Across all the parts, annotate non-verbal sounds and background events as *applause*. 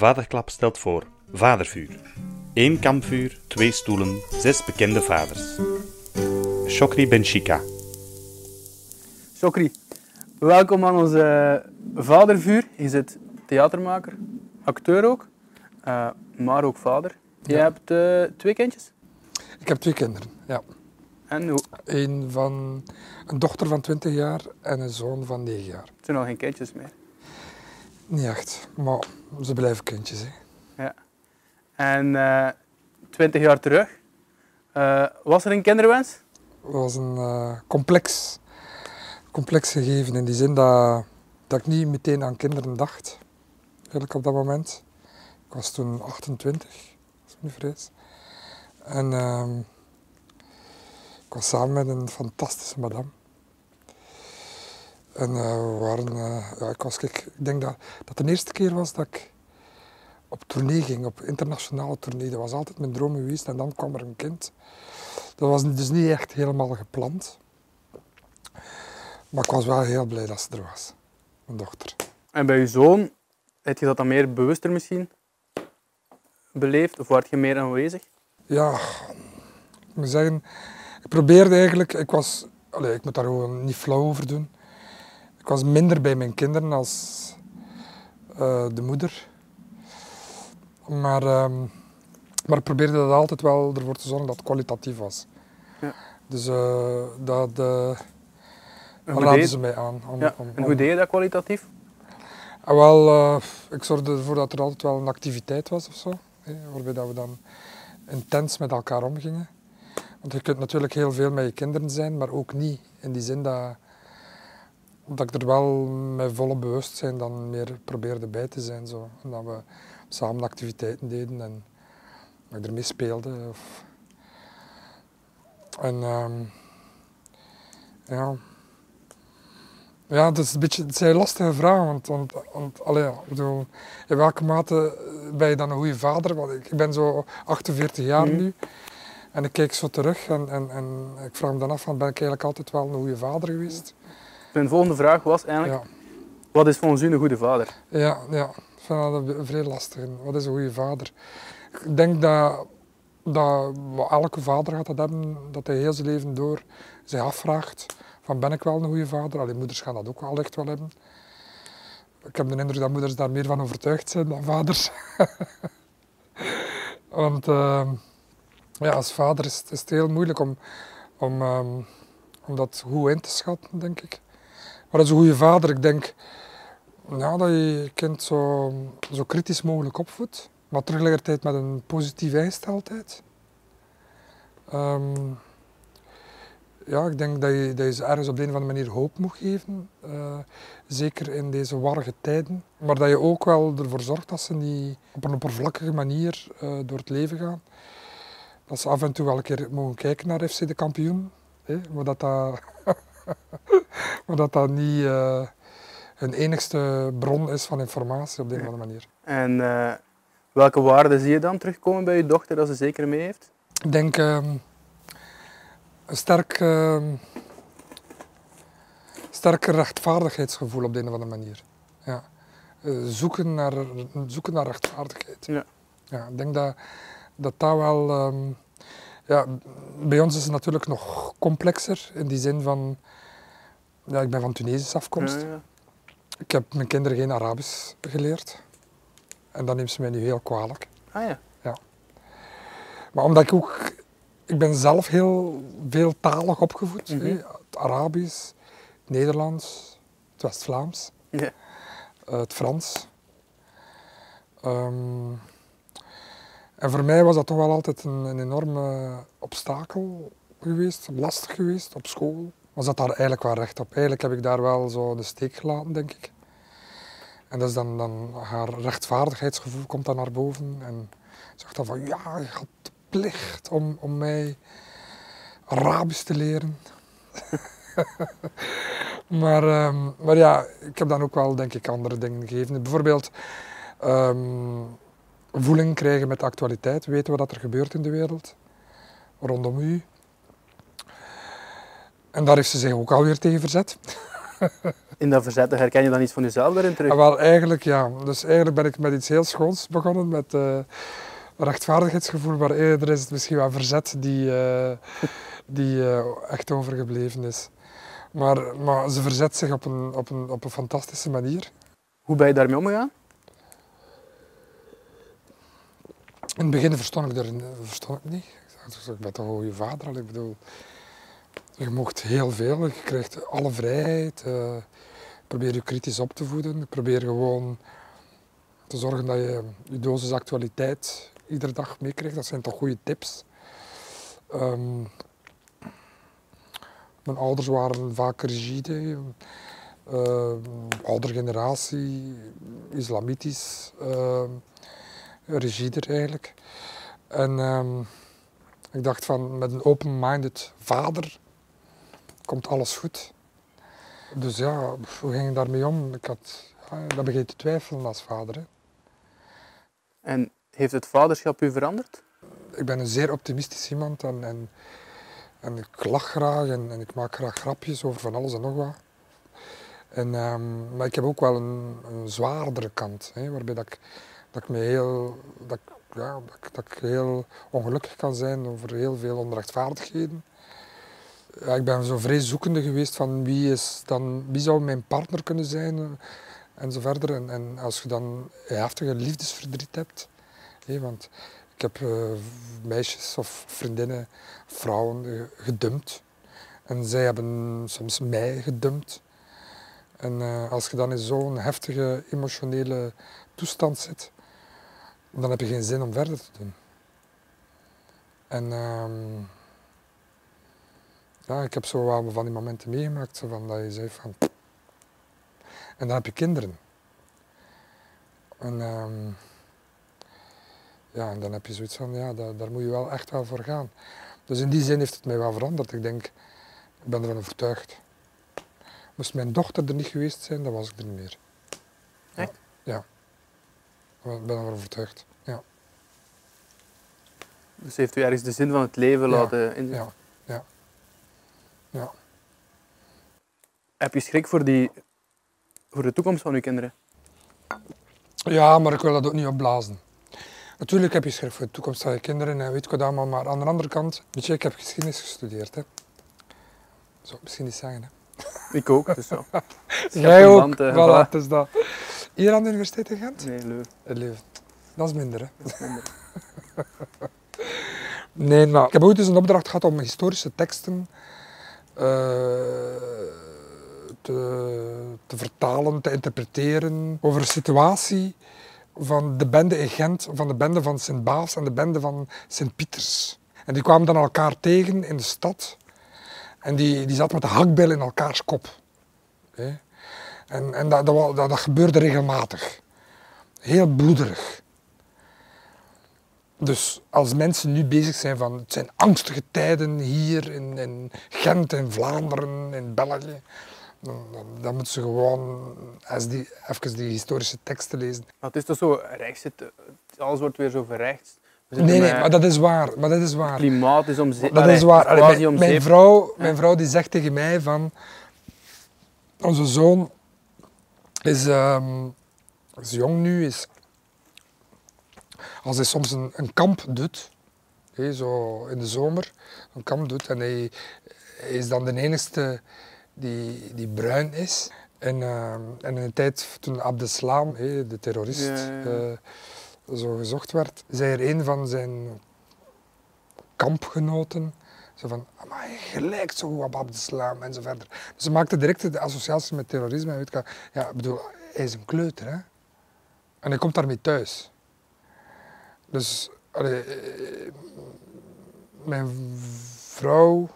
Vaderklap stelt voor Vadervuur. Eén kampvuur, twee stoelen, zes bekende vaders. Shokri Benchika. Chokri, welkom aan ons eh, Vadervuur. Je zit theatermaker, acteur ook, eh, maar ook vader. Je Ja. hebt eh, twee kindjes. Ik heb twee kinderen, ja. En hoe? Een, van, een dochter van 20 jaar en een zoon van 9 jaar. Het zijn al geen kindjes meer. Niet echt, maar ze blijven kindjes. Hè. Ja. En eh 20 jaar terug, eh, was er een kinderwens? Het was een eh, complex, complex gegeven in die zin dat, dat ik niet meteen aan kinderen dacht. Eigenlijk op dat moment. Ik was toen 28, als ik me niet vergis. En ehm, ik was samen met een fantastische madame. En eh, we waren, eh, ja, ik, was, ik denk dat dat de eerste keer was dat ik op tournee ging, op internationale tournee. Dat was altijd mijn droom geweest en dan kwam er een kind. Dat was dus niet echt helemaal gepland. Maar ik was wel heel blij dat ze er was, mijn dochter. En bij je zoon, heb je dat dan meer bewuster misschien beleefd? Of werd je meer aanwezig? Ja, ik moet zeggen, ik probeerde eigenlijk, ik was, allee, ik moet daar gewoon niet flauw over doen. Ik was minder bij mijn kinderen als eh, de moeder. Maar, ehm, maar ik probeerde dat altijd wel ervoor te zorgen dat het kwalitatief was. Ja. Dus eh, dat, deed, ze mij aan. Om, ja, om- en hoe deed je dat kwalitatief? Ah, wel, ik zorgde ervoor dat er altijd wel een activiteit was of zo. Hè, waarbij dat we dan intens met elkaar omgingen. Want je kunt natuurlijk heel veel met je kinderen zijn, maar ook niet. In die zin dat, dat ik er wel met volle bewustzijn dan meer probeerde bij te zijn. Zo. En dat we samen activiteiten deden en dat ik ermee speelde. Of... En ehm, ja, ja, dat is een beetje het zijn lastige vragen. Want, want, want allee, ja, bedoel, in welke mate ben je dan een goede vader? Want ik, ik ben zo 48 jaar Mhm. nu. En ik kijk zo terug en, en, en ik vraag me dan af, van, ben ik eigenlijk altijd wel een goede vader geweest? Mijn volgende vraag was eigenlijk, Ja, wat is volgens u een goede vader? ja, ja. ik vind dat een vrij lastig. Wat is een goede vader? Ik denk dat, dat elke vader gaat dat hebben, dat hij heel zijn leven door zich afvraagt van ben ik wel een goede vader? Alleen moeders gaan dat ook wel echt wel hebben. Ik heb de indruk dat moeders daar meer van overtuigd zijn dan vaders. *laughs* Want ehm, ja, als vader is, is het heel moeilijk om, om, ehm, om dat goed in te schatten, denk ik. Maar als een goede vader, ik denk ja, dat je je kind zo, zo kritisch mogelijk opvoedt, maar tegelijkertijd met een positieve ingesteldheid. Ehm, ja, ik denk dat je, dat je ze ergens op de een of andere manier hoop moet geven. eh, zeker in deze warrige tijden. Maar dat je ook wel ervoor zorgt dat ze niet op een oppervlakkige manier eh, door het leven gaan. Dat ze af en toe wel een keer mogen kijken naar FC de kampioen. Hè, maar dat dat, *laughs* *laughs* maar dat, dat niet eh, hun enigste bron is van informatie op de een of andere manier. En eh, welke waarden zie je dan terugkomen bij je dochter dat ze zeker mee heeft? Ik denk ehm, een sterk, ehm, sterker rechtvaardigheidsgevoel op de een of andere manier. Ja. Eh, zoeken, naar, zoeken naar rechtvaardigheid. Ja. Ja, ik denk dat dat, dat wel... ehm, ja, bij ons is het natuurlijk nog complexer in die zin van... Ja, ik ben van Tunesische afkomst. Ja, ja. Ik heb mijn kinderen geen Arabisch geleerd. En dat neemt ze mij nu heel kwalijk. Ah ja. Maar omdat ik ook, ik ben zelf heel veeltalig opgevoed. Mhm. Het Arabisch, het Nederlands, het West-Vlaams, ja. eh, het Frans. Ehm, en voor mij was dat toch wel altijd een, een enorme obstakel geweest, lastig geweest op school. Was dat daar eigenlijk wel recht op. Eigenlijk heb ik daar wel zo de steek gelaten, denk ik. En dus dan, dan haar rechtvaardigheidsgevoel komt dan naar boven. En zegt dan van, ja, je had de plicht om, om mij Arabisch te leren. *laughs* maar, ehm, maar ja, ik heb dan ook wel, denk ik, andere dingen gegeven. Bijvoorbeeld ehm, voeling krijgen met actualiteit. Weten wat er gebeurt in de wereld, rondom u. En daar heeft ze zich ook alweer tegen verzet. In dat verzet herken je dan iets van jezelf daarin terug? Ah, wel, eigenlijk ja. Dus eigenlijk ben ik met iets heel schoons begonnen, met eh, rechtvaardigheidsgevoel, maar eerder is het misschien wel verzet die, eh, die eh, echt overgebleven is. Maar, maar ze verzet zich op een, op, een, op een fantastische manier. Hoe ben je daarmee omgegaan? In het begin verstond ik er verstond ik niet. Ik ben toch een goede vader al. Ik bedoel, je mocht heel veel, je krijgt alle vrijheid. eh, probeer je kritisch op te voeden. Probeer gewoon te zorgen dat je je dosis actualiteit iedere dag meekrijgt. Dat zijn toch goede tips. Ehm, mijn ouders waren vaak rigide. eh, oudere generatie, islamitisch. eh, rigider eigenlijk. En ehm, ik dacht van met een open-minded vader komt alles goed. Dus ja, hoe ging ik daarmee om? Ik had, ja, dat begin te twijfelen als vader. Hè. En heeft het vaderschap u veranderd? Ik ben een zeer optimistisch iemand en, en, en ik lach graag en, en ik maak graag grapjes over van alles en nog wat. En, ehm, maar ik heb ook wel een, een zwaardere kant, hè, waarbij dat ik, dat ik me heel, dat, ik- ja, dat, ik- dat ik heel ongelukkig kan zijn over heel veel onrechtvaardigheden. Ik ben zo vrij zoekende geweest van wie, is dan, wie zou mijn partner kunnen zijn eh, en zo verder. En, en als je dan heftige liefdesverdriet hebt, want ik heb eh, meisjes of vriendinnen, vrouwen eh, gedumpt. En zij hebben soms mij gedumpt. En als je dan in zo'n heftige emotionele toestand zit, dan heb je geen zin om verder te doen. En ehm, ja, ik heb zo wel van die momenten meegemaakt, zo van dat je zegt van... En dan heb je kinderen. En ehm, ja, en dan heb je zoiets van, ja, daar, daar moet je wel echt wel voor gaan. Dus in die zin heeft het mij wel veranderd. Ik denk, ik ben ervan overtuigd. Moest mijn dochter er niet geweest zijn, dan was ik er niet meer. Echt? Ja. Ik ben ervan overtuigd. Ja. Dus heeft u ergens de zin van het leven Ja, laten inzien? Ja. Ja. Heb je schrik voor, die, voor de toekomst van uw kinderen? Ja, maar ik wil dat ook niet opblazen. Natuurlijk heb je schrik voor de toekomst van je kinderen en weet ik wat allemaal, maar aan de andere kant, weet je, ik heb geschiedenis gestudeerd. Hè. Zou ik misschien niet zeggen. Hè. *laughs* Ik ook, dus zo. *laughs* Jij ook, land, voilà, voilà. het is dat. Hier aan de Universiteit in Gent? Nee, leuk. Het leven. Dat is minder, hè. Dat is minder. *laughs* Nee, maar ik heb ooit eens een opdracht gehad om historische teksten te, te vertalen, te interpreteren over een situatie van de bende in Gent, van de bende van Sint-Baafs en de bende van Sint-Pieters. En die kwamen dan elkaar tegen in de stad en die, die zaten met de hakbijl in elkaars kop. En, en dat, dat gebeurde regelmatig. Heel bloederig. Dus als mensen nu bezig zijn van het zijn angstige tijden hier in, in Gent, in Vlaanderen, in België, dan, dan, dan moeten ze gewoon eens die, even die historische teksten lezen. Maar het is toch zo, rechts zit, alles wordt weer zo verrechts. Nee, nee, maar dat is waar. Maar dat is waar. Klimaat is om. Dat is waar. Allee, mijn, vrouw, mijn vrouw die zegt tegen mij van... Onze zoon is, ehm, is jong nu, is... Als hij soms een, een kamp doet, zo in de zomer, een kamp doet, en hij, hij is dan de enigste die, die bruin is. En, ehm, en in de tijd toen Abdeslam, hè, de terrorist, Ja, ja, ja. eh, zo gezocht werd, zei er een van zijn kampgenoten. Zo van, maar je lijkt zo goed op Abdeslam en zo verder. Dus ze maakte direct de associatie met terrorisme. En weet je, ja, ik bedoel, hij is een kleuter, hè. En hij komt daarmee thuis. Dus, allee, eh, mijn vrouw,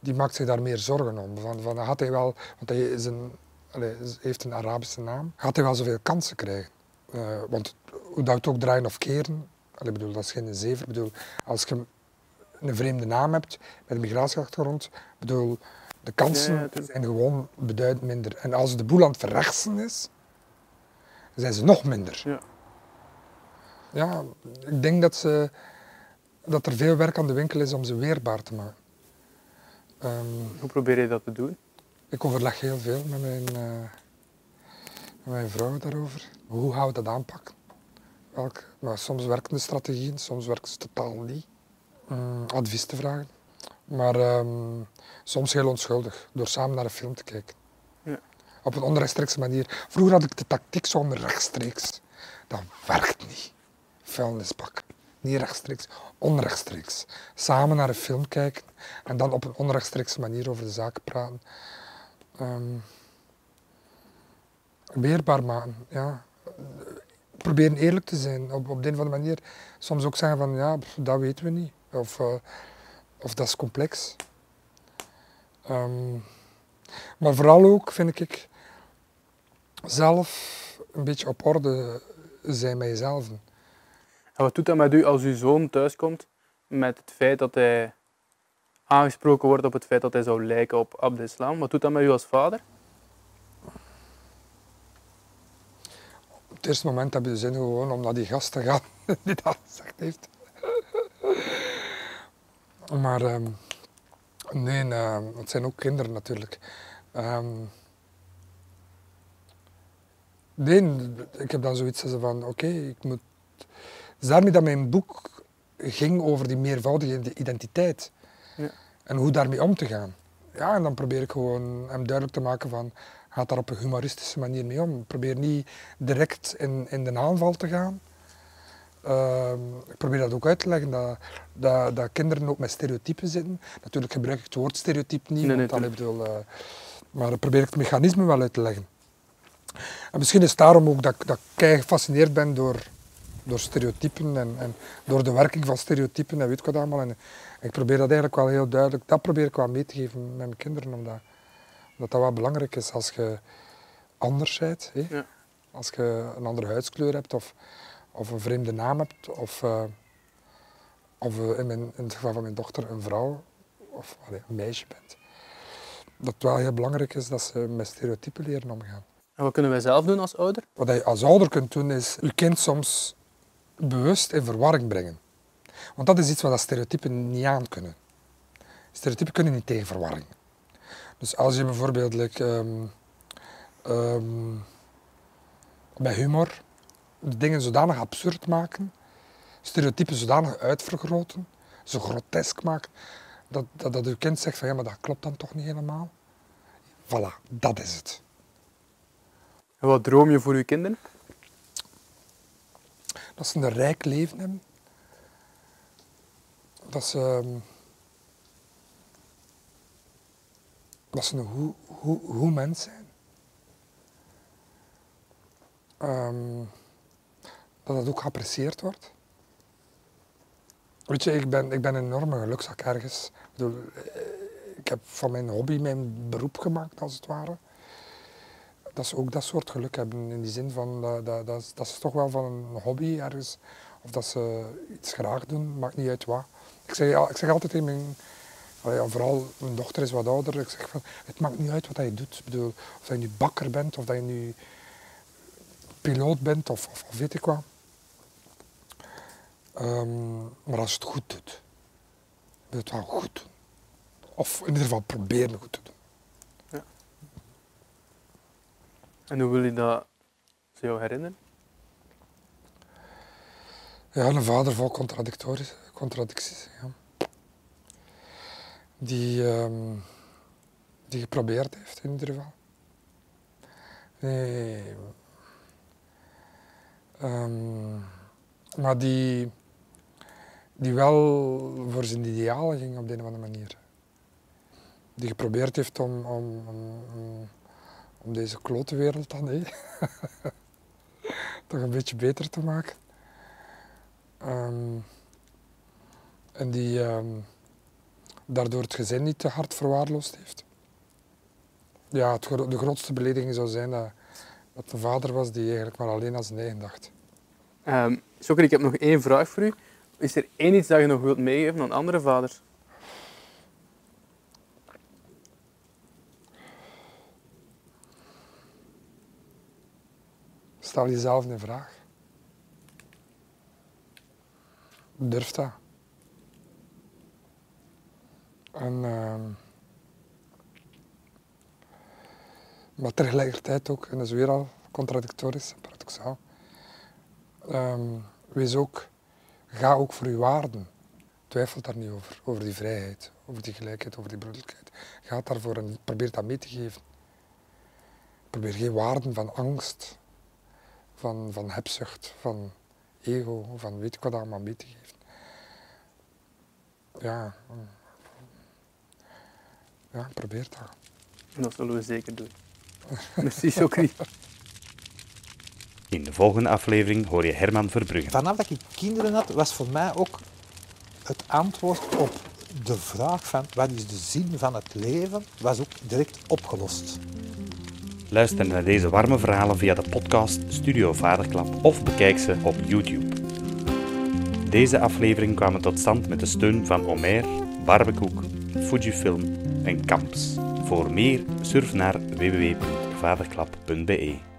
die maakt zich daar meer zorgen om. Van, van had hij wel, want hij is een, allee, heeft een Arabische naam, gaat hij wel zoveel kansen krijgen? Eh, want hoe dat het ook draaien of keren, allee, ik bedoel, dat is geen zeven. Ik bedoel, als je een vreemde naam hebt met een migratieachtergrond, bedoel, de kansen Ja, zijn gewoon beduidend minder. En als de boel aan het verrechtsen is, zijn ze nog minder. Ja. Ja, ik denk dat, ze, dat er veel werk aan de winkel is om ze weerbaar te maken. Ehm, Hoe probeer je dat te doen? Ik overleg heel veel met mijn, eh, met mijn vrouw daarover. Hoe gaan we dat aanpakken? Welk, maar soms werken de strategieën, soms werken ze totaal niet. Mm, advies te vragen. Maar ehm, soms heel onschuldig, door samen naar een film te kijken. Ja. Op een onrechtstreekse manier. Vroeger had ik de tactiek zo rechtstreeks. Dat werkt niet. Vuilnisbak. Niet rechtstreeks, onrechtstreeks. Samen naar een film kijken en dan op een onrechtstreekse manier over de zaken praten. Um, weerbaar maken, ja. Proberen eerlijk te zijn op, op de een of andere manier. Soms ook zeggen van ja, dat weten we niet. Of, uh, of dat is complex. Um, maar vooral ook vind ik zelf een beetje op orde zijn met jezelf. Wat doet dat met u als uw zoon thuiskomt met het feit dat hij aangesproken wordt op het feit dat hij zou lijken op Abdeslam? Wat doet dat met u als vader? Op het eerste moment heb je de zin gewoon om naar die gast te gaan *laughs* die dat gezegd heeft. maar um, nee, uh, het zijn ook kinderen natuurlijk. Um, nee, ik heb dan zoiets van, oké, ik moet is daarmee dat mijn boek ging over die meervoudige identiteit. Ja. En hoe daarmee om te gaan. Ja, en dan probeer ik gewoon hem duidelijk te maken van, gaat daar op een humoristische manier mee om. Ik probeer niet direct in, in de aanval te gaan. Uh, ik probeer dat ook uit te leggen, dat, dat, dat, kinderen ook met stereotypen zitten. Natuurlijk gebruik ik het woord stereotype niet, nee, want nee, bedoel, uh, maar ik probeer ik het mechanisme wel uit te leggen. En misschien is het daarom ook dat, dat ik gefascineerd ben door, door stereotypen en, en, door de werking van stereotypen en weet ik wat allemaal. En ik probeer dat eigenlijk wel heel duidelijk, dat probeer ik wel mee te geven met mijn kinderen, omdat, omdat dat wel belangrijk is als je anders bent. Ja. Als je een andere huidskleur hebt of, of een vreemde naam hebt of, uh, of uh, in, mijn, in, het geval van mijn dochter een vrouw of allee, een meisje bent. Dat het wel heel belangrijk is dat ze met stereotypen leren omgaan. En wat kunnen wij zelf doen als ouder? Wat je als ouder kunt doen is je kind soms bewust in verwarring brengen. Want dat is iets wat dat stereotypen niet aan kunnen. Stereotypen kunnen niet tegen verwarring. Dus als je bijvoorbeeld like, um, um, bij humor dingen zodanig absurd maken, stereotypen zodanig uitvergroten, zo grotesk maken, dat, dat, dat je kind zegt van ja, maar dat klopt dan toch niet helemaal. Voilà, dat is het. En wat droom je voor je kinderen? Dat ze een rijk leven hebben. Dat ze, ehm, dat ze een goed, mens zijn. Um, dat dat ook geapprecieerd wordt. Weet je, ik ben, ik ben een enorme gelukzak ergens. Ik, bedoel, eh, ik heb van mijn hobby mijn beroep gemaakt, als het ware dat ze ook dat soort geluk hebben. In die zin van dat, dat, dat, dat ze toch wel van een hobby ergens, of dat ze iets graag doen, maakt niet uit wat. Ik zeg, ik zeg altijd tegen mijn, ja, vooral mijn dochter is wat ouder, ik zeg van, het maakt niet uit wat je doet. Ik bedoel, of je nu bakker bent, of dat je nu piloot bent, of, of, weet ik wat. Um, maar als je het goed doet, wil je het wel goed doen. Of in ieder geval proberen goed te doen. En hoe wil je dat ze jou herinneren? Ja, een vader vol contradicties. Ja. Die, um, die geprobeerd heeft in ieder geval. Nee. Um, maar die, die wel voor zijn idealen ging op de een of andere manier. Die geprobeerd heeft om, om, om om deze klote wereld dan hé, *laughs* toch een beetje beter te maken. Um, en die um, daardoor het gezin niet te hard verwaarloosd heeft. Ja, het, de grootste belediging zou zijn dat het een vader was die eigenlijk maar alleen aan zijn eigen dacht. Um, ik heb nog één vraag voor u. Is er één iets dat je nog wilt meegeven aan andere vaders? Stel jezelf een vraag. Durf dat. Uh, Maar tegelijkertijd ook, en dat is weer al contradictorisch, paradoxaal, ehm, wees ook, ga ook voor je waarden. Twijfel daar niet over, over die vrijheid, over die gelijkheid, over die broederlijkheid. Ga daarvoor en probeer dat mee te geven. Probeer geen waarden van angst, van, van hebzucht, van ego, van weet ik wat allemaal mee te geven. Ja, ja probeer dat. Dat zullen we zeker doen. *laughs* Merci, Chokri. In de volgende aflevering hoor je Herman Verbrugge. Vanaf dat ik kinderen had, was voor mij ook het antwoord op de vraag van wat is de zin van het leven, was ook direct opgelost. Luister naar deze warme verhalen via de podcast Studio Vaderklap of bekijk ze op YouTube. Deze aflevering kwamen tot stand met de steun van Omer, Barbekoek, Fujifilm en Kamps. Voor meer surf naar www.vaderklap.be.